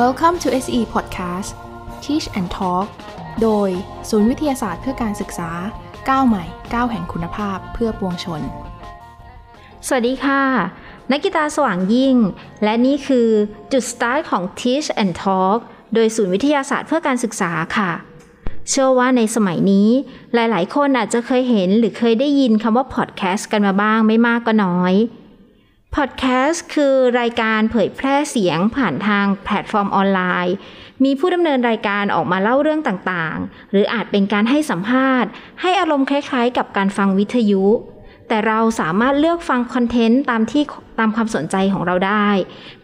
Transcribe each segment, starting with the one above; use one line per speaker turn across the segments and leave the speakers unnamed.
Welcome to SE Podcast Teach and Talk โดยศูนย์วิทยาศาสตร์เพื่อการศึกษาก้าวใหม่ก้าวแห่งคุณภาพเพื่อปวงชน
สวัสดีค่ะ นักกีตาสว่างยิ่ง และนี่คือจุดสตาร์ทของ Teach and Talk โดยศูนย์วิทยาศาสตร์เพื่อการศึกษาค่ะ เชื่อว่าในสมัยนี้ หลาย ๆ คนอาจจะเคยเห็นหรือเคยได้ยินคำว่า podcast กันมาบ้างไม่มากก็น้อย podcast คือรายการเผยแพร่เสียงผ่านทางแพลตฟอร์มออนไลน์ มีผู้ดำเนินรายการออกมาเล่าเรื่องต่างๆ หรืออาจเป็นการให้สัมภาษณ์ ให้อารมณ์คล้ายๆ กับการฟังวิทยุ แต่เราสามารถเลือกฟังคอนเทนต์ตามที่ตามความสนใจของเราได้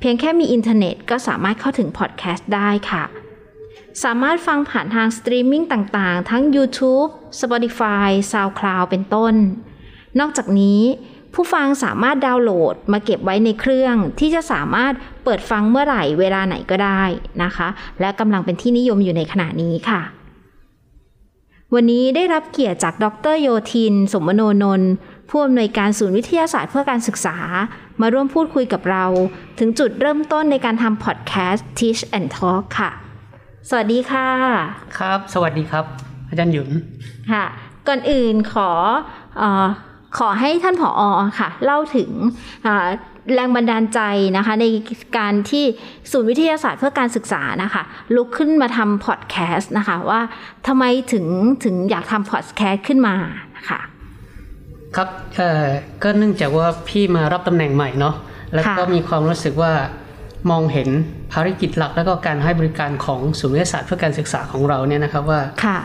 เพียงแค่มีอินเทอร์เน็ตก็สามารถเข้าถึงพอดแคสต์ได้ค่ะ สามารถฟังผ่านทางสตรีมมิ่งต่างๆ ทั้ง YouTube Spotify SoundCloud เป็นต้น นอกจากนี้ ผู้ฟังสามารถดาวน์โหลดมาเก็บไว้ในเครื่อง ที่จะสามารถเปิดฟังเมื่อไหร่เวลาไหนก็ได้นะคะ และกำลังเป็นที่นิยมอยู่ในขณะนี้ค่ะ วันนี้ได้รับเกียรติจากดรโยธิน สมโนนนท์ผู้อำนวยการศูนย์วิทยาศาสตร์เพื่อการศึกษา มาร่วมพูดคุยกับเรา ถึงจุดเริ่มต้นในการทำพอดแคสต์ Teach and Talk ค่ะ สวัสดีค่ะ
ครับ สวัสดีครับ อาจารย์หยุน
ค่ะ ก่อนอื่นขอเออ ขอให้ท่านผออค่ะเล่าถึงอ่าแรงบันดาลใจนะคะในการที่ศูนย์วิทยาศาสตร์เพื่อการศึกษานะคะลุกขึ้นมาทำพอดแคสต์นะคะว่าทำไมถึงถึงอยากทำพอดแคสต์ขึ้นมานะคะ
ครับเอ่อก็เนื่องจากว่าพี่มารับตำแหน่งใหม่เนาะแล้วก็
ค่ะ
มีความรู้สึกว่ามองเห็นภารกิจหลัก แล้วก็การให้บริการของศูนย์วิทยาศาสตร์เพื่อการศึกษาของเราเนี่ยนะครับว่า
ค่ะ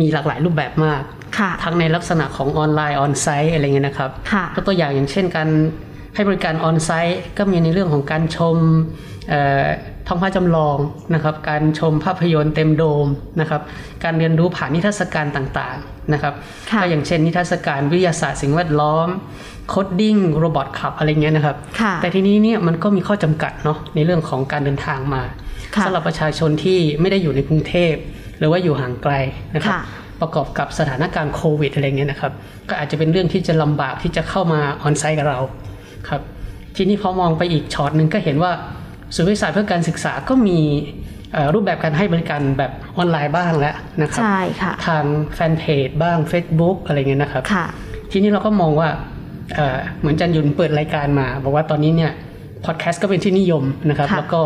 มีหลากหลายรูปแบบมาก
ค่ะ
ทั้งในลักษณะของออนไลน์ onsite อะไรเงี้ยนะครับ
ค่ะ
ก็ตัวอย่างอย่างเช่นการให้บริการ onsite ก็มีในเรื่องของการชมเอ่อท้องฟ้าจำลองนะครับ การชมภาพยนตร์เต็มโดมนะครับ การเรียนรู้ผ่านนิทรรศการต่างๆนะครับ
ค่ะ
ก็อย่างเช่นนิทรรศการวิทยาศาสตร์สิ่งแวดล้อม coding robot ครับอะไรเงี้ยนะครับ
ค่ะ
แต่ทีนี้เนี่ยมันก็มีข้อจำกัดเนาะในเรื่องของการเดินทางมา
ค่ะ
สำหรับประชาชนที่ไม่ได้อยู่ในกรุงเทพ หรือว่าอยู่ห่างไกลนะครับ
ค่ะ
ประกอบกับสถานการณ์โควิดอะไรเงี้ยนะครับ ก็อาจจะเป็นเรื่องที่จะลำบากที่จะเข้ามาออนไซต์กับเราครับทีนี้พอมองไปอีกช็อตหนึ่งก็เห็นว่าศูนย์วิทยาศาสตร์เพื่อการศึกษาก็มีเอ่อรูปแบบการให้บริการแบบออนไลน์บ้างแล้วนะครับ
ใช่ค่ะ
ทางแฟนเพจบ้าง Facebook อะไรเงี้ยนะครับ
ค่ะ
ทีนี้เราก็มองว่าเอ่อเหมือนจันยุนเปิดรายการมา บอกว่าตอนนี้เนี่ยพอดแคสต์ก็เป็นที่นิยมนะครับ
ค่ะ
แล้วก็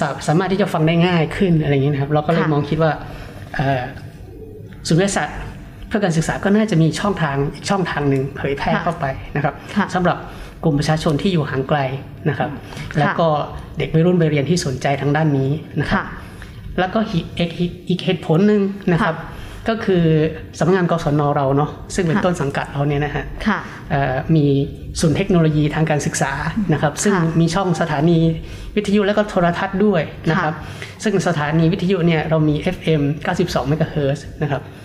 สาสามารถที่จะฟังได้ง่ายขึ้นอะไรอย่างนี้นะครับ เราก็เลย
ค่ะ
มองคิดว่า เอ่อศูนย์วิทยาศาสตร์เพื่อการศึกษาก็น่าจะมีช่องทางอีกช่องทางหนึ่งเผยแพร่เข้าไปนะครับ
ค่ะ
สำหรับกลุ่มประชาชนที่อยู่ห่างไกลนะครับ แล้วก็เด็กวัยรุ่นไปเรียนที่สนใจทางด้านนี้นะครับ
ค่ะ
แล้วก็อีกอีกอีกอีกเหตุผลหนึ่งนะครับ ก็คือสำนักงานกศนเราเนาะซึ่งเป็น
ค่ะ
ต้นสังกัดเราเนี่ยนะฮะ
ค่ะ
เอ่อมีศูนย์เทคโนโลยีทางการศึกษานะครับ ซึ่ง
ค่ะ
มีช่องสถานีวิทยุและก็โทรทัศน์ด้วยนะครับ ซึ่งสถานีวิทยุเนี่ยเรามี FM 92 MHz นะครับ
ค่ะ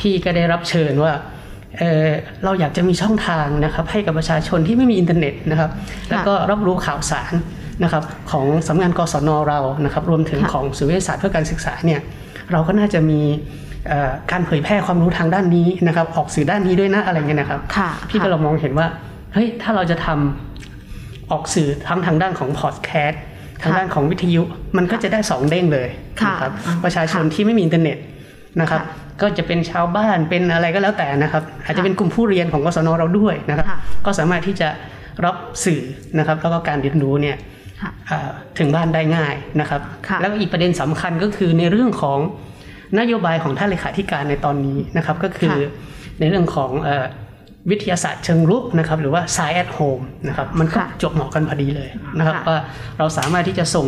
พี่ก็ได้รับเชิญว่าเอ่อเราอยากจะมีช่องทางนะครับ ให้กับประชาชนที่ไม่มีอินเทอร์เน็ตนะครับ แล้วก็รับรู้ข่าวสารนะครับของสำนักงานกศนเรานะครับ รวมถึง
ค่ะ
ของศูนย์วิทยาศาสตร์เพื่อการศึกษาเนี่ยเราก็น่าจะมีเอ่อการเผยแพร่ความรู้ทางด้านนี้นะครับ ออกสื่อด้านนี้ด้วยนะอะไรเงี้ยนะครับ
ค่ะ
พี่ก็เรามองเห็นว่าเฮ้ยถ้าเราจะทำออกสื่อทั้งทางด้านของพอดแคสต์ทางด้านของวิทยุมันก็จะได้สองเด้งเลย
ค่ะ
นะครับ
อ่า
ประชาชนที่ไม่มีอินเทอร์เน็ตนะครับ
ค่ะ
ก็จะเป็นชาวบ้านเป็นอะไรก็แล้วแต่นะครับ อาจจะเป็นกลุ่มผู้เรียนของกศนเราด้วยนะครับ
ค่ะ
ก็สามารถที่จะรับสื่อนะครับแล้วก็การเรียนรู้เนี่ย
ค่ะ
อ่าถึงบ้านได้ง่ายนะครับ
ค่ะ
แล้วก็อีกประเด็นสำคัญก็คือในเรื่องของนโยบายของท่านเลขาธิการในตอนนี้นะครับ ก็คือ
ค่ะ
ในเรื่องของเอ่อวิทยาศาสตร์เชิงรุกนะครับ หรือว่า Science at Home นะครับ มันก็
ค่ะ
จบเหมาะกันพอดีเลยนะครับ
ค่ะ
ว่าเราสามารถที่จะส่ง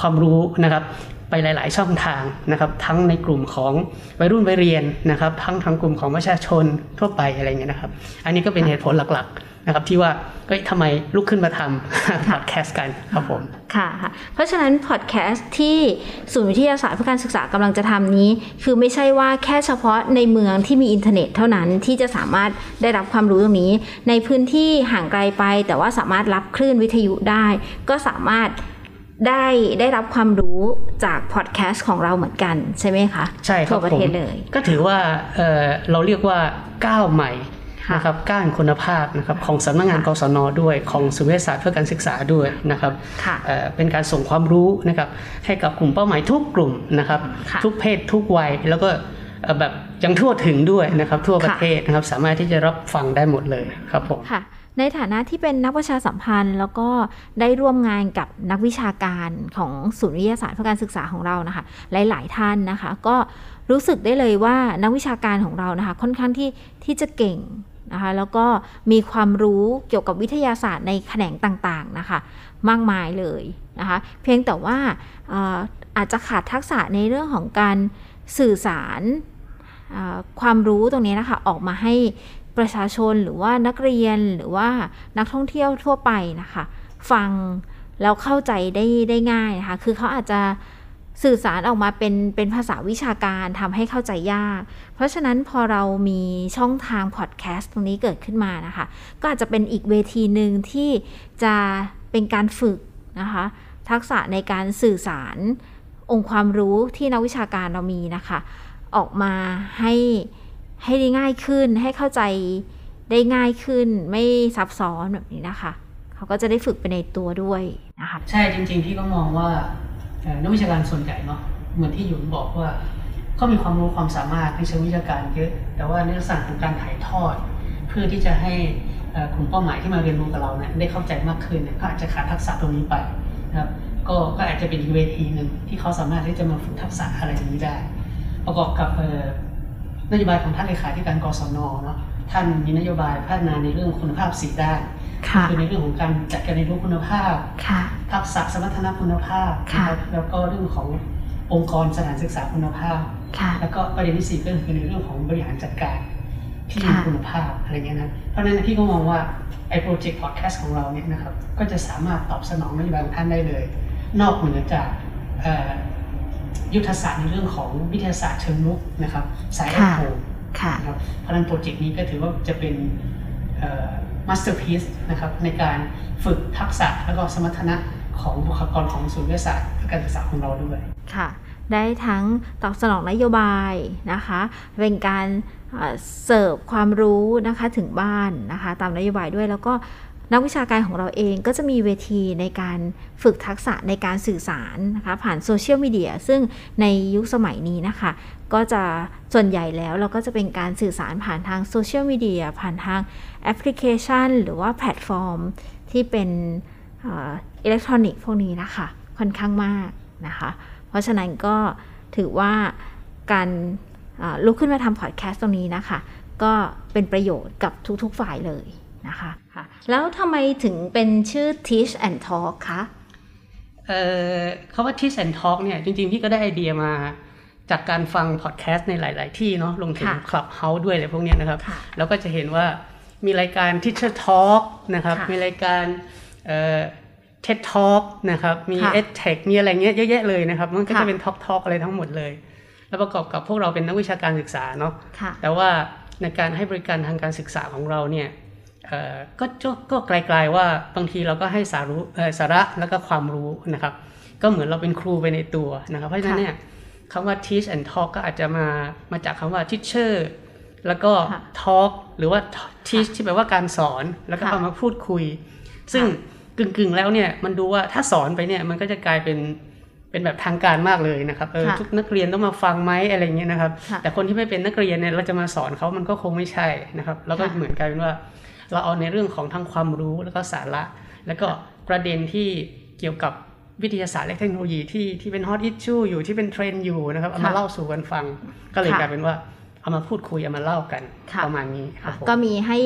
ความรู้นะครับ ไปหลาย ๆ ช่องทางนะครับ ทั้งในกลุ่มของวัยรุ่นวัยเรียนนะครับ ทั้งทางกลุ่มของประชาชนทั่วไปอะไรเงี้ยนะครับ อันนี้ก็เป็นเหตุผลหลัก ๆ นะครับ ที่ว่าเอ้ยทำไมลุกขึ้นมาทำพอดแคสต์กันครับผม
ค่ะค่ะ เพราะฉะนั้นพอดแคสต์ที่ศูนย์วิทยาศาสตร์เพื่อการศึกษากำลังจะทำนี้ คือไม่ใช่ว่าแค่เฉพาะในเมืองที่มีอินเทอร์เน็ตเท่านั้นที่จะสามารถได้รับความรู้ตรงนี้ ในพื้นที่ห่างไกลไป แต่ว่าสามารถรับคลื่นวิทยุได้ ก็สามารถ ได้ได้รับความรู้จากพอดแคสต์ของเราเหมือนกันใช่ไหมคะ
ใช่ครับ
ทั่วประเทศ
ผม
เลย
ก็ถือว่าเอ่อเราเรียกว่าก้าวใหม่
ค่ะ
นะครับก้านคุณภาพนะครับของสำนักงานกศนด้วยของศูนย์วิทยาศาสตร์เพื่อการศึกษาด้วยนะครับ
ค่ะ
เอ่อเป็นการส่งความรู้นะครับให้กับกลุ่มเป้าหมายทุกกลุ่มนะครับ
ค่ะ
ทุกเพศทุกวัยแล้วก็เอ่อแบบยังทั่วถึงด้วยนะครับทั่วประเทศนะครับสามารถที่จะรับฟังได้หมดเลยครับผม
ค่ะ ในฐานะที่เป็นนักประชาสัมพันธ์ แล้วก็ได้ร่วมงานกับนักวิชาการของศูนย์วิทยาศาสตร์เพื่อการศึกษาของเรานะคะ หลาย ๆ ท่านนะคะ ก็รู้สึกได้เลยว่านักวิชาการของเรานะคะ ค่อนข้างที่ที่จะเก่งนะคะแล้วก็มีความรู้เกี่ยวกับวิทยาศาสตร์ในแขนงต่างๆนะคะ มากมายเลยนะคะ เพียงแต่ว่าเอ่อาจจะขาดทักษะในเรื่องของการสื่อสารความรู้ตรงนี้นะคะ ออกมาให้ ประชาชนหรือว่านักเรียนหรือว่านักท่องเที่ยวทั่วไปนะคะ ฟังแล้วเข้าใจได้ได้ง่ายนะคะ คือเขาอาจจะสื่อสารออกมาเป็นเป็นภาษาวิชาการทำให้เข้าใจยาก เพราะฉะนั้นพอเรามีช่องทางพอดแคสต์ตรงนี้เกิดขึ้นมานะคะ ก็อาจจะเป็นอีกเวทีหนึ่งที่จะเป็นการฝึกนะคะ ทักษะในการสื่อสารองค์ความรู้ที่นักวิชาการเรามีนะคะ ออกมาให้ ให้ได้ง่ายขึ้น ให้เข้าใจได้ง่ายขึ้น ไม่ซับซ้อนแบบนี้นะคะ เขาก็จะได้ฝึกไปในตัวด้วยนะคะ
ใช่จริงๆพี่ก็มองว่านักวิชาการส่วนใหญ่เนาะเหมือนที่หยุนบอกว่าเขามีความรู้ความสามารถในเชิงวิชาการเยอะ แต่ว่าในลักษณะของการถ่ายทอด เพื่อที่จะให้กลุ่มเป้าหมายที่มาเรียนรู้กับเราเนี่ยได้เข้าใจมากขึ้นเนี่ยก็อาจจะขาดทักษะตรงนี้ไปนะครับก็ก็อาจจะเป็นอีกเวทีหนึ่งที่เขาสามารถที่จะมาฝึกทักษะอะไรนี้ได้ ประกอบกับ นโยบายของท่านเลขาธิการกศนเนาะท่านมีนโยบายพัฒนาในเรื่องคุณภาพสี่ด้าน
ค่ะ
คือในเรื่องของการจัดการเรียนรู้คุณภาพ
ค่ะ
ทักษะสมรรถนะคุณภาพ
ค่ะ
นะครับแล้วก็เรื่องขององค์กรสถานศึกษาคุณภาพ
ค่ะ
แล้วก็ประเด็นที่สี่ก็คือในเรื่องของบริหารจัดการที่มี
ค่ะ
คุณภาพอะไรเงี้ยนะเพราะฉะนั้นพี่ก็มองว่าไอ้โปรเจกต์พอดแคสต์ของเราเนี่ยนะครับก็จะสามารถตอบสนองนโยบายของท่านได้เลย นอกเหนือจากเอ่อ ยุทธศาสตร์ในเรื่องของวิทยาศาสตร์เชิงรุกนะครับสายแอ
ค่ะ
โค
ค่ะ
นะครับเพราะฉะนั้นโปรเจกต์นี้ก็ถือว่าจะเป็น masterpiece นะครับในการฝึกทักษะแล้วก็สมรรถนะของบุคลากรของศูนย์วิทยาศาสตร์และการศึกษาของเราด้วย
ค่ะได้ทั้งตอบสนองนโยบายนะคะ เป็นการเอ่อเสิร์ฟความรู้นะคะถึงบ้านนะคะ ตามนโยบายด้วยแล้วก็ นักวิชาการของเราเองก็จะมีเวทีในการฝึกทักษะในการสื่อสารนะคะผ่าน social media ซึ่งในยุคสมัยนี้นะคะ ก็จะส่วนใหญ่แล้วเราก็จะเป็นการสื่อสารผ่านทาง social media ผ่านทางแอปพลิเคชัน หรือว่าแพลตฟอร์มที่เป็นอิเล็กทรอนิกส์พวกนี้นะคะ ค่อนข้างมากนะคะ เพราะฉะนั้นก็ถือว่าการลุกขึ้นมาทำพอดแคสต์ตรงนี้นะคะ ก็เป็นประโยชน์กับทุกๆฝ่ายเลยนะคะ แล้วทำไมถึงเป็นชื่อ Teach and Talk คะ
เอ่อคาว่า Teach and Talk เนี่ยจริงๆ พี่ก็ได้ไอเดียมาจากการฟังพอดแคสต์ในหลาย ๆ ที่เนาะรวมถึง
ค่ะ
Clubhouse ด้วยอะไรพวกเนี้ยนะครับ
ค่ะ
แล้วก็จะเห็นว่ามีรายการ Teacher Talk นะครับ
ค่ะ
มีรายการเอ่อ TED Talk นะครับมี
ค่ะ
EdTech มีอะไรเงี้ยเยอะแยะเลยนะครับ มันก็
ค่ะ
จะเป็น Talk Talk อะไรทั้งหมดเลย แล้วประกอบกับพวกเราเป็นนักวิชาการศึกษาเนาะ
ค่ะ
แต่ว่าในการให้บริการทางการศึกษาของเราเนี่ยเอ่อ ก็ก็ก็ไกลๆว่าบางทีเราก็ให้สารู้เอ่อสาระแล้วก็ความรู้นะครับ ก็เหมือนเราเป็นครูไปในตัวนะครับ เพราะฉะนั้นเนี่ยคำว่า teach and talk ก็อาจจะมามาจากคำว่า teacher แล้วก็
ค่ะ
talk หรือว่า teach ที่แปลว่าการสอนแล้วก็
ค่ะ
เอามาพูดคุย ซึ่งกึ่งๆแล้วเนี่ยมันดูว่าถ้าสอนไปเนี่ยมันก็จะกลายเป็นเป็นแบบทางการมากเลยนะครับเออ
ค่ะ
ทุกนักเรียนต้องมาฟังไหมอะไรเงี้ยนะครับ
ค่ะ
แต่คนที่ไม่เป็นนักเรียนเนี่ยเราจะมาสอนเขามันก็คงไม่ใช่นะครับ แล้วก็
ค่ะ
เหมือนกลายเป็นว่า เราเอาในเรื่องของทั้งความรู้แล้วก็สาระ แล้วก็ประเด็นที่เกี่ยวกับวิทยาศาสตร์และเทคโนโลยีที่ที่เป็น hot issue อยู่ที่เป็นเทรนด์อยู่นะครับเอามา
ค่ะ
เล่าสู่กันฟัง ก็เลย
ค่ะ
กลายเป็นว่าเอามาพูดคุยเอามาเล่ากัน
ค่ะ
ประมาณนี้ครับผม
ก็มีให้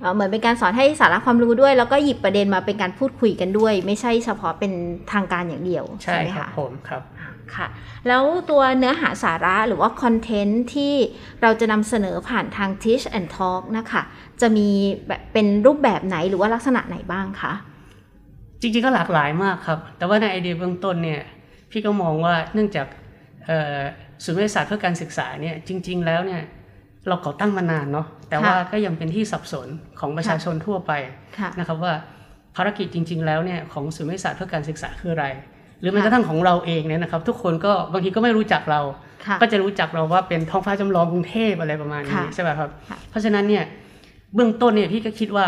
เอ่อเหมือนเป็นการสอนให้สาระความรู้ด้วย แล้วก็หยิบประเด็นมาเป็นการพูดคุยกันด้วย ไม่ใช่เฉพาะเป็นทางการอย่างเดียว
ใช่
ไหม
ครับ
คะ
ผมครับ
ค่ะ แล้วตัวเนื้อหาสาระหรือว่าคอนเทนต์ที่เราจะนำเสนอผ่านทาง Teach and Talk นะคะ จะมีแบบเป็นรูปแบบไหนหรือว่าลักษณะไหนบ้างคะ
จริงๆ ก็หลากหลายมากครับ แต่ว่าในไอเดียเบื้องต้นเนี่ย พี่ก็มองว่าเนื่องจากเอ่อศูนย์วิทยาศาสตร์เพื่อการศึกษาเนี่ยจริง ๆ แล้วเนี่ยเราก่อตั้งมานานเนาะแต่ว่าก็ยังเป็นที่สับสนของประชาชนทั่วไป
ค่ะ
นะครับว่าภารกิจจริง ๆ แล้วเนี่ยของศูนย์วิทยาศาสตร์เพื่อการศึกษาคืออะไร หรือแม้
ค่ะ
กระทั่งของเราเองเนี่ยนะครับ ทุกคนก็บางทีก็ไม่รู้จักเรา
ค่ะ
ก็จะรู้จักเราว่าเป็นท้องฟ้าจำลองกรุงเทพอะไรประมาณนี้
ค่ะ
ใช่ไหมครับ
ค่ะ
เพราะฉะนั้นเนี่ยเบื้องต้นเนี่ยพี่ก็คิดว่า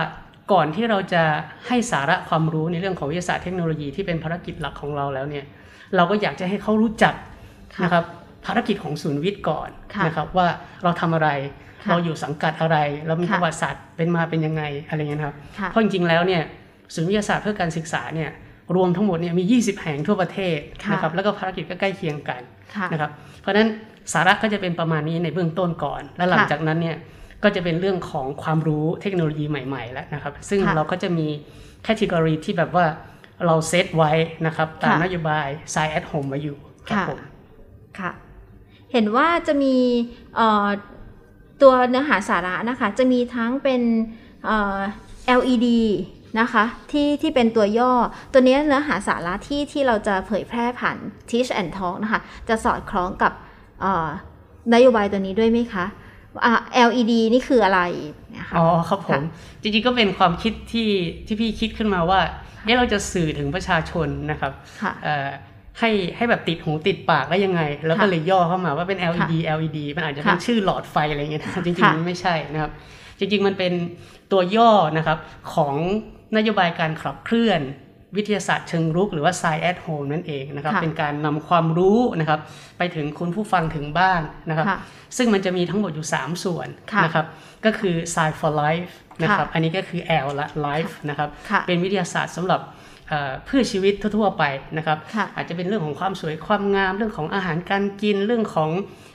ก่อนที่เราจะให้สาระความรู้ในเรื่องของวิทยาศาสตร์เทคโนโลยีที่เป็นภารกิจหลักของเราแล้วเนี่ยเราก็อยากจะให้เขารู้จัก
ค่ะ
นะครับภารกิจของศูนย์วิทย์ก่อน
ค่ะ
นะครับว่าเราทำอะไร
ค่ะ
เราอยู่สังกัดอะไร เรามี
ค่ะ
ประวัติศาสตร์เป็นมาเป็นยังไงอะไรเงี้ยนะครับ
ค่ะ
เพราะจริงๆแล้วเนี่ยศูนย์วิทยาศาสตร์เพื่อการศึกษาเนี่ย รวมทั้งหมดเนี่ยมี 20 แห่งทั่วประเทศ
ค่ะ
นะครับแล้วก็ภารกิจก็ใกล้เคียงกัน
ค่ะ
นะครับเพราะฉะนั้นสาระก็จะเป็นประมาณนี้ในเบื้องต้นก่อน และหลัง
ค่ะ
จากนั้นเนี่ยก็จะเป็นเรื่องของความรู้เทคโนโลยีใหม่ ๆ แล้วนะครับ ซึ่ง
ค่ะ
เราก็จะมีแคตตากรีที่แบบว่าเราเซตไว้นะครับตาม
ค่ะ
นโยบาย Science at Home ไว้อยู่ครับ
ค่ะ
ผม
ค่ะ เห็นว่าจะมีเอ่อตัวเนื้อหาสาระนะคะ จะมีทั้งเป็นเอ่อ LED นะคะที่ที่เป็นตัวย่อ ตัวเนี้ยเนื้อหาสาระที่ที่เราจะเผยแพร่ผ่าน Teach and Talk นะคะ จะสอดคล้องกับเอ่อนโยบายตัวนี้ด้วยไหมคะอ่า LED นี่คืออะไรนะคะ
อ๋อครับผม
ค่ะ
จริงๆก็เป็นความคิดที่ที่พี่คิดขึ้นมาว่าเอ๊ะเราจะสื่อถึงประชาชนนะครับ
ค่ะ
เอ่อให้ให้แบบติดหูติดปากได้ยังไง แล้วก็
ค่ะ
เลยย่อเข้ามาว่าเป็น LED LED มันอาจจะเป็น
ค่ะ
ชื่อหลอดไฟอะไรเงี้ยนะจริง
ค่ะ
ๆมันไม่ใช่นะครับ จริงๆมันเป็นตัวย่อนะครับของ นโยบายการขับเคลื่อนวิทยาศาสตร์เชิงรุกหรือว่า Science at Home นั่นเองนะครับ
ค่ะ
เป็นการนำความรู้นะครับ ไปถึงคุณผู้ฟังถึงบ้านนะครับ
ค่ะ
ซึ่งมันจะมีทั้งหมดอยู่ 3 ส่วน
ค่ะ
นะครับ ก็คือ Science for Life นะครับ
ค่ะ
อันนี้ก็คือ L ละ Life นะครับ
ค่ะ
เป็นวิทยาศาสตร์สำหรับเอ่อเพื่อชีวิตทั่วๆไปนะครับ
ค่ะ
อาจจะเป็นเรื่องของความสวยความงาม เรื่องของอาหารการกินเรื่องของ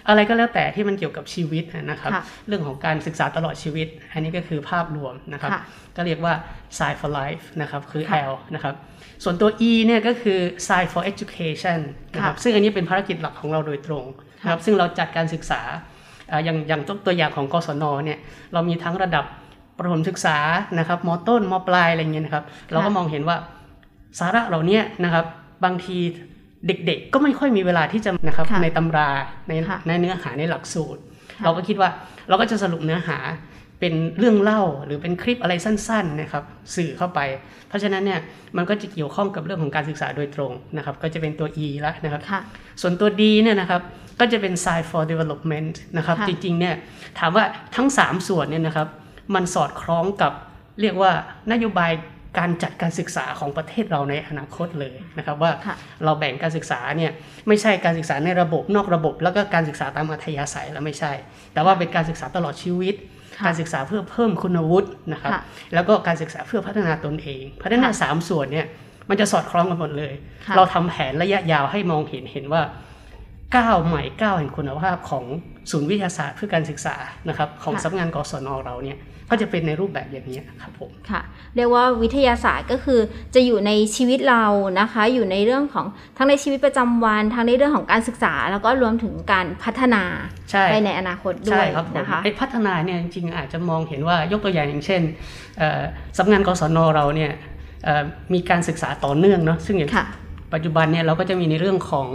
อะไรก็แล้วแต่ที่มันเกี่ยวกับชีวิตนะครับ
ค่ะ
เรื่องของการศึกษาตลอดชีวิต อันนี้ก็คือภาพรวมนะครับ
ค่ะ
ก็เรียกว่า Science for Life นะครับคือ
ค่ะ
L นะครับ ส่วนตัว E เนี่ยก็คือ Science for Education นะครับ
ค่ะ
ซึ่งอันนี้เป็นภารกิจหลักของเราโดยตรงนะครับซึ่งเราจัดการศึกษา อ่าอย่างอย่างตัวอย่างของกศนเนี่ยเรามีทั้งระดับประถมศึกษานะครับมต้นมปลายอะไรเงี้ยนะครับ เราก็มองเห็นว่าสาระเหล่านี้นะครับบางทีเด็กๆ ก็ไม่ค่อยมีเวลาที่จะนะครับ
ค่ะ
ในตำราใน
ค่ะ
ในเนื้อหาในหลักสูตร
ค่ะ
เราก็คิดว่าเราก็จะสรุปเนื้อหา เป็นเรื่องเล่าหรือเป็นคลิปอะไรสั้นๆนะครับสื่อเข้าไป เพราะฉะนั้นเนี่ยมันก็จะเกี่ยวข้องกับเรื่องของการศึกษาโดยตรงนะครับก็จะเป็นตัว E แล้วนะครับ
ค่ะ
ส่วนตัว D เนี่ยนะครับก็จะเป็น Science for Development นะครับ
ค่ะ
จริงๆเนี่ยถามว่าทั้ง 3 ส่วนเนี่ยนะครับมันสอดคล้องกับเรียกว่านโยบายการจัดการศึกษาของประเทศเราในอนาคตเลยนะครับว่า
ค่ะ
เราแบ่งการศึกษาเนี่ยไม่ใช่การศึกษาในระบบนอกระบบ แล้วก็การศึกษาตามอัธยาศัยแล้วไม่ใช่ แต่ว่าเป็นการศึกษาตลอดชีวิต
ค่ะ
การศึกษาเพื่อเพิ่มคุณวุฒินะครับ
ค่ะ
แล้วก็การศึกษาเพื่อพัฒนาตนเองเพราะฉะนั้น
ค่ะ
สามส่วนเนี่ยมันจะสอดคล้องกันหมดเลย
ค่ะ
เราทำแผนระยะยาวให้มองเห็นเห็นว่าก้าวใหม่ก้าวแห่งคุณภาพของ ศูนย์วิทยาศาสตร์เพื่อการศึกษานะครับของ
ค่ะ
สำนักงานกศนเราเนี่ยก็จะเป็นในรูปแบบอย่างนี้ครับผม
ค่ะเรียกว่าวิทยาศาสตร์ก็คือจะอยู่ในชีวิตเรานะคะ อยู่ในเรื่องของทั้งในชีวิตประจำวันทั้งในเรื่องของการศึกษา แล้วก็รวมถึงการพัฒนา
ใช่
ไปในอนาคตด้
ใช่
วย
ครับผม
นะคะ
ไอ้พัฒนาเนี่ยจริงๆอาจจะมองเห็นว่ายกตัวอย่างอย่างเช่นเอ่อสำนักงานกศนเราเนี่ยเอ่อมีการศึกษาต่อเนื่องเนาะซึ่งอย่าง
ค่ะ
ปัจจุบันเนี่ยเราก็จะมีในเรื่องของ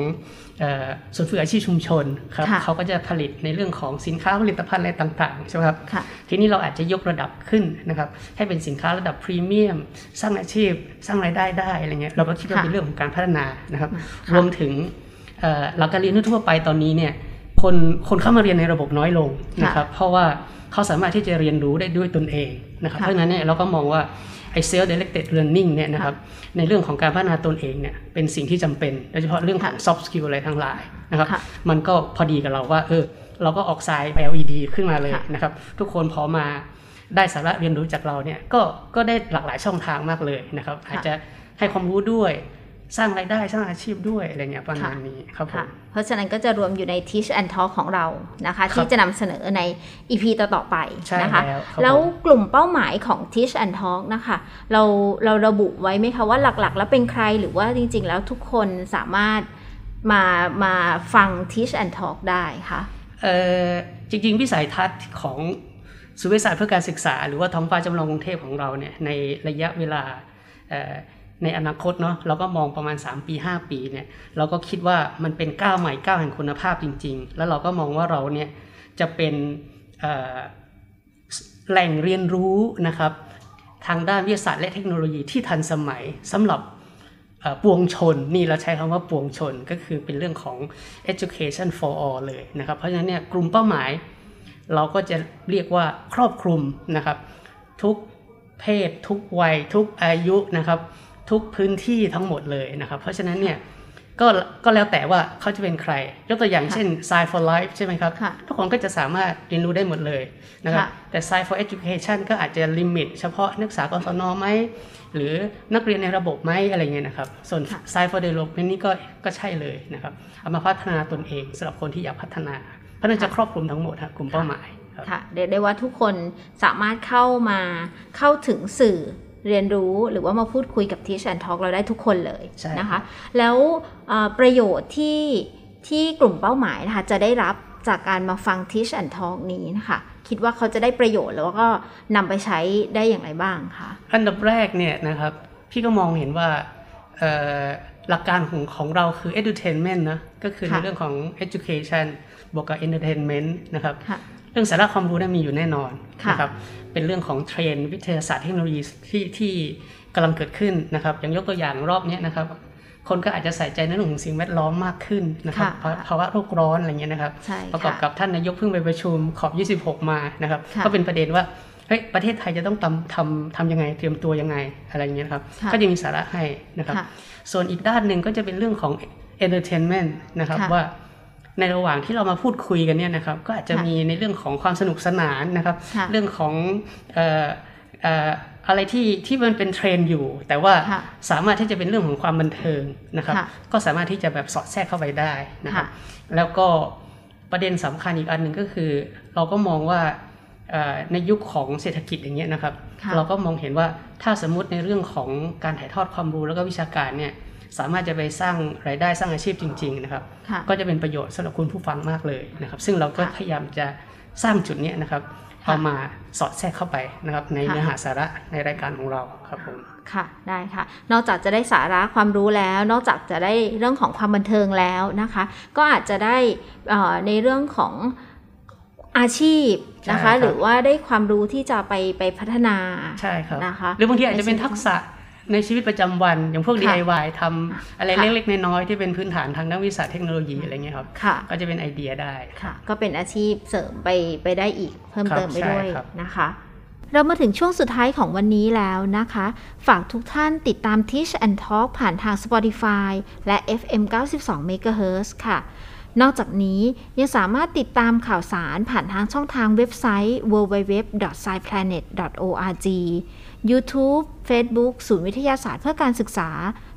เอ่อศูนย์ฝึกอาชีพชุมชนครับ
ค่ะ
เขาก็จะผลิตในเรื่องของสินค้าผลิตภัณฑ์อะไรต่างๆใช่ไหมครับ
ค่ะ
ทีนี้เราอาจจะยกระดับขึ้นนะครับให้เป็นสินค้าระดับพรีเมียม สร้างอาชีพ สร้างรายได้ได้อะไรเงี้ยเราก็คิดว่า
ค่ะ
เป็นเรื่องของการพัฒนานะครับ
ค่ะ
รวมถึงเอ่อหลักการเรียนทั่วไปตอนนี้เนี่ยคนคนเข้ามาเรียนในระบบน้อยลงนะครับเพราะว่าเขาสามารถที่จะเรียนรู้ได้ด้วยตนเองนะครับ
ค่ะ
เพราะฉะนั้นเนี่ยเราก็มองว่า ไอ้ self directed learning เนี่ยนะครับในเรื่องของการพัฒนาตนเองเนี่ยเป็นสิ่งที่จำเป็นโดยเฉพาะเรื่องของ soft skill อะไรทั้งหลายนะครับ
ค่ะ
มันก็พอดีกับเราว่าเออเราก็ออกไซด์ LED ขึ้นมาเลย
ค่ะ
นะครับทุกคนพอมาได้สาระเรียนรู้จากเราเนี่ยก็ก็ได้หลากหลายช่องทางมากเลยนะครับอาจจะให้ความรู้ด้วย สร้างรายได้สร้างอาชีพด้วยอะไรเงี้ยประมาณนี้ครับผ
ค่ะ
ม
เพราะฉะนั้นก็จะรวมอยู่ใน Teach and Talk ของเรานะคะ
ครับ
ที่จะนำเสนอใน EP ต่อๆไป
ใช่
นะคะ
แล้วครับ
แล้ว
ผม
กลุ่มเป้าหมายของ Teach and Talk นะคะ เราเราระบุไว้ไหมคะว่าหลักๆ แล้วเป็นใครหรือว่าจริง ๆ แล้วทุกคนสามารถมามาฟัง Teach and Talk ได้คะ
เอ่อจริงๆ วิสัยทัศน์ของศูนย์วิทยาศาสตร์เพื่อการศึกษา หรือว่าท้องฟ้าจำลองกรุงเทพของเราเนี่ยในระยะเวลาเอ่อ ในอนาคตเนาะเราก็มองประมาณ 3 ปี 5 ปีเนี่ยเราก็คิดว่ามันเป็นก้าวใหม่ก้าวแห่งคุณภาพจริง ๆ แล้วเราก็มองว่าเราเนี่ยจะเป็นแหล่งเรียนรู้นะครับทางด้านวิทยาศาสตร์และเทคโนโลยีที่ทันสมัยสำหรับปวงชนนี่เราใช้คำว่าปวงชนก็คือเป็นเรื่องของ education for all เลยนะครับ เพราะฉะนั้นเนี่ยกลุ่มเป้าหมาย เราก็จะเรียกว่าครอบคลุมนะครับ ทุกเพศ ทุกวัย ทุกอายุนะครับ ทุกพื้นที่ทั้งหมดเลยนะครับ เพราะฉะนั้นเนี่ยก็ก็แล้วแต่ว่าเขาจะเป็นใคร ยกตัวอย่างเช่น Science for Life ใช่ไหมครับ
ค่ะ
ทุกคนก็จะสามารถเรียนรู้ได้หมดเลยนะครับ
ค่ะ
แต่ Science for Education ก็อาจจะลิมิต เฉพาะนักศึกษากศนไหมหรือนักเรียนในระบบไหมอะไรเงี้ยนะครับ ส่วน
ค่ะ
Science for Development นี่ก็ก็ใช่เลยนะครับ เอามาพัฒนาตนเองสำหรับคนที่อยากพัฒนาเพราะนั่นจะครอบคลุมทั้งหมดครับกลุ่มเป้าหมายครับ
ค่ะเรียกได้ว่าทุกคนสามารถเข้ามาเข้าถึงสื่อ เรียนรู้หรือว่ามาพูดคุยกับ Teach and Talk เราได้ทุกคนเลย
ใช่
นะคะ แล้วเอ่อประโยชน์ที่ที่กลุ่มเป้าหมายนะคะจะได้รับจากการมาฟัง Teach and Talk นี้นะคะคิดว่าเขาจะได้ประโยชน์แล้วก็นำไปใช้ได้อย่างไรบ้างคะ
อันดับแรกเนี่ยนะครับ พี่ก็มองเห็นว่าเอ่อหลักการของของเราคือ edutainment นะ ก็คือใน
ค่ะ
เรื่องของ education บวกกับ entertainment นะครับ
ค่ะ
เรื่องสาระความรู้เนี่ยมีอยู่แน่นอน
ค่ะ
นะครับเป็นเรื่องของเทรนด์วิทยาศาสตร์เทคโนโลยีที่ที่กำลังเกิดขึ้นนะครับอย่างยกตัวอย่างรอบเนี้ยนะครับคนก็อาจจะใส่ใจในเรื่องของสิ่งแวดล้อมมากขึ้นนะครับ
ค่ะ
ภาภาวะโลกร้อนอะไรเงี้ยนะครับ
ใช่
ประกอบ
ค่ะ
กับท่านนายกเพิ่งไปประชุมขอบ 26 มานะครับ
ค่ะ
ก็เป็นประเด็นว่าเฮ้ยประเทศไทยจะต้องทำทำทำยังไงเตรียมตัวยังไงอะไรเงี้ยครับ
ค่ะ
ก็จะมีสาระให้นะครับ
ค่ะ
ส่วนอีกด้านหนึ่งก็จะเป็นเรื่องของ entertainment นะครับ
ค่ะ
ว่า ในระหว่างที่เรามาพูดคุยกันเนี่ยนะครับก็อาจจะ
ค่ะ
มีในเรื่องของความสนุกสนานนะครับ
ค่ะ
เรื่องของเอ่อเอ่ออะไรที่ที่มันเป็นเทรนด์อยู่ แต่ว่า
ค่ะ
สามารถที่จะเป็นเรื่องของความบันเทิงนะครับ
ค่ะ
ก็สามารถที่จะแบบสอดแทรกเข้าไปได้นะครับ
ค่ะ
แล้วก็ประเด็นสำคัญอีกอันหนึ่งก็คือ เราก็มองว่าเอ่อในยุคของเศรษฐกิจอย่างเงี้ยนะครับ
ค่ะ
เราก็มองเห็นว่าถ้าสมมติในเรื่องของการถ่ายทอดความรู้แล้วก็วิชาการเนี่ย สามารถจะไปสร้างรายได้สร้างอาชีพจริง ๆ นะครับ
ค่ะ
ก็จะเป็นประโยชน์สำหรับคุณผู้ฟังมากเลยนะครับ ซึ่งเราก็
ค่ะ
พยายามจะสร้างจุดเนี้ยนะครับ
ค่ะ
เอามาสอดแทรกเข้าไปนะครับใน
ค่ะ
เนื้อหาสาระในรายการของเราครับผม
ค่ะได้ค่ะ นอกจากจะได้สาระความรู้แล้ว นอกจากจะได้เรื่องของความบันเทิงแล้วนะคะ ก็อาจจะได้เอ่อในเรื่องของอาชีพนะ
ใช่ครั
คะ
บ
หรือว่าได้ความรู้ที่จะไปไปพัฒนา
ใช่ครับ
นะคะ
หรือบางทีอาจจะเป็น
ในชีวิต
ทักษะ ในชีวิตประจำวัน อย่างพวก
ค่ะ
DIY ทำอะไร
ค่ะ
เล็กๆ น้อยๆที่เป็นพื้นฐานทางด้านวิทยาศาสตร์เทคโนโลยีอะไรเงี้ยครับ
ค่ะ
ก็จะเป็นไอเดียได้
ค่ะ ก็เป็นอาชีพเสริมไปไปได้อีกเพิ่ม
ครับ
เติมไปด้วย
ใช่ครับ
นะคะเรามาถึงช่วงสุดท้ายของวันนี้แล้วนะคะ ฝากทุกท่านติดตาม Teach and Talk ผ่านทาง Spotify และ FM 92 MHz ค่ะ นอกจากนี้ยังสามารถติดตามข่าวสารผ่านทางช่องทางเว็บไซต์ www.sciplanet.org YouTube Facebook ศูนย์วิทยาศาสตร์เพื่อการศึกษา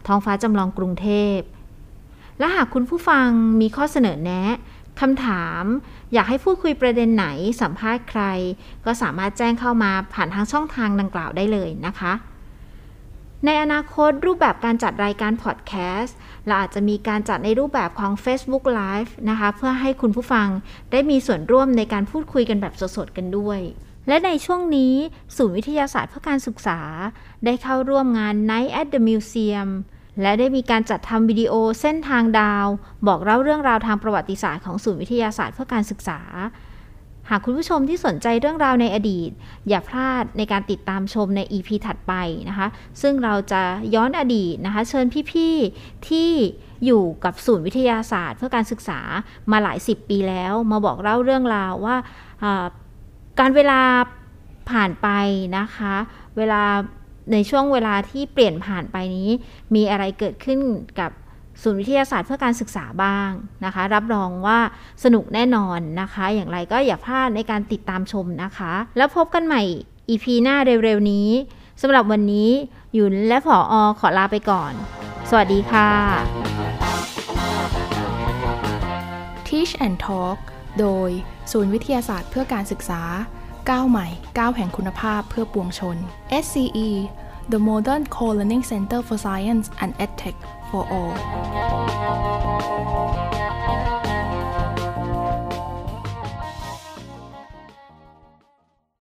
ท้องฟ้าจำลองกรุงเทพ และหากคุณผู้ฟังมีข้อเสนอแนะคำถาม อยากให้พูดคุยประเด็นไหนสัมภาษณ์ใคร ก็สามารถแจ้งเข้ามาผ่านทางช่องทางดังกล่าวได้เลยนะคะ ในอนาคตรูปแบบการจัดรายการพอดแคสต์เราอาจจะมีการจัดในรูปแบบของ Facebook Live นะคะ เพื่อให้คุณผู้ฟังได้มีส่วนร่วมในการพูดคุยกันแบบสดๆกันด้วย และในช่วงนี้ ศูนย์วิทยาศาสตร์เพื่อการศึกษา ได้เข้าร่วมงาน Night at the Museum และได้มีการจัดทำวิดีโอเส้นทางดาว บอกเล่าเรื่องราวทางประวัติศาสตร์ของศูนย์วิทยาศาสตร์เพื่อการศึกษา หากคุณผู้ชมที่สนใจเรื่องราวในอดีต อย่าพลาดในการติดตามชมใน EP ถัดไปนะคะ ซึ่งเราจะย้อนอดีตนะคะ เชิญพี่ๆที่อยู่กับศูนย์วิทยาศาสตร์เพื่อการศึกษามาหลายสิบปีแล้ว มาบอกเล่าเรื่องราวว่าอ่าการเวลาผ่านไปนะคะ เวลาในช่วงเวลาที่เปลี่ยนผ่านไปนี้ มีอะไรเกิดขึ้นกับ ศูนย์วิทยาศาสตร์เพื่อการศึกษาบ้างนะคะ รับรองว่าสนุกแน่นอนนะคะ อย่างไรก็อย่าพลาดในการติดตามชมนะคะ แล้วพบกันใหม่ EP หน้าเร็วๆนี้สำหรับวันนี้หยุนและผออขอลาไปก่อน สวัสดีค่ะ
Teach and Talk โดยศูนย์วิทยาศาสตร์เพื่อการศึกษาก้าวใหม่ก้าวแห่งคุณภาพเพื่อปวงชน SCE The Modern Co-Learning Center for Science and EdTech for All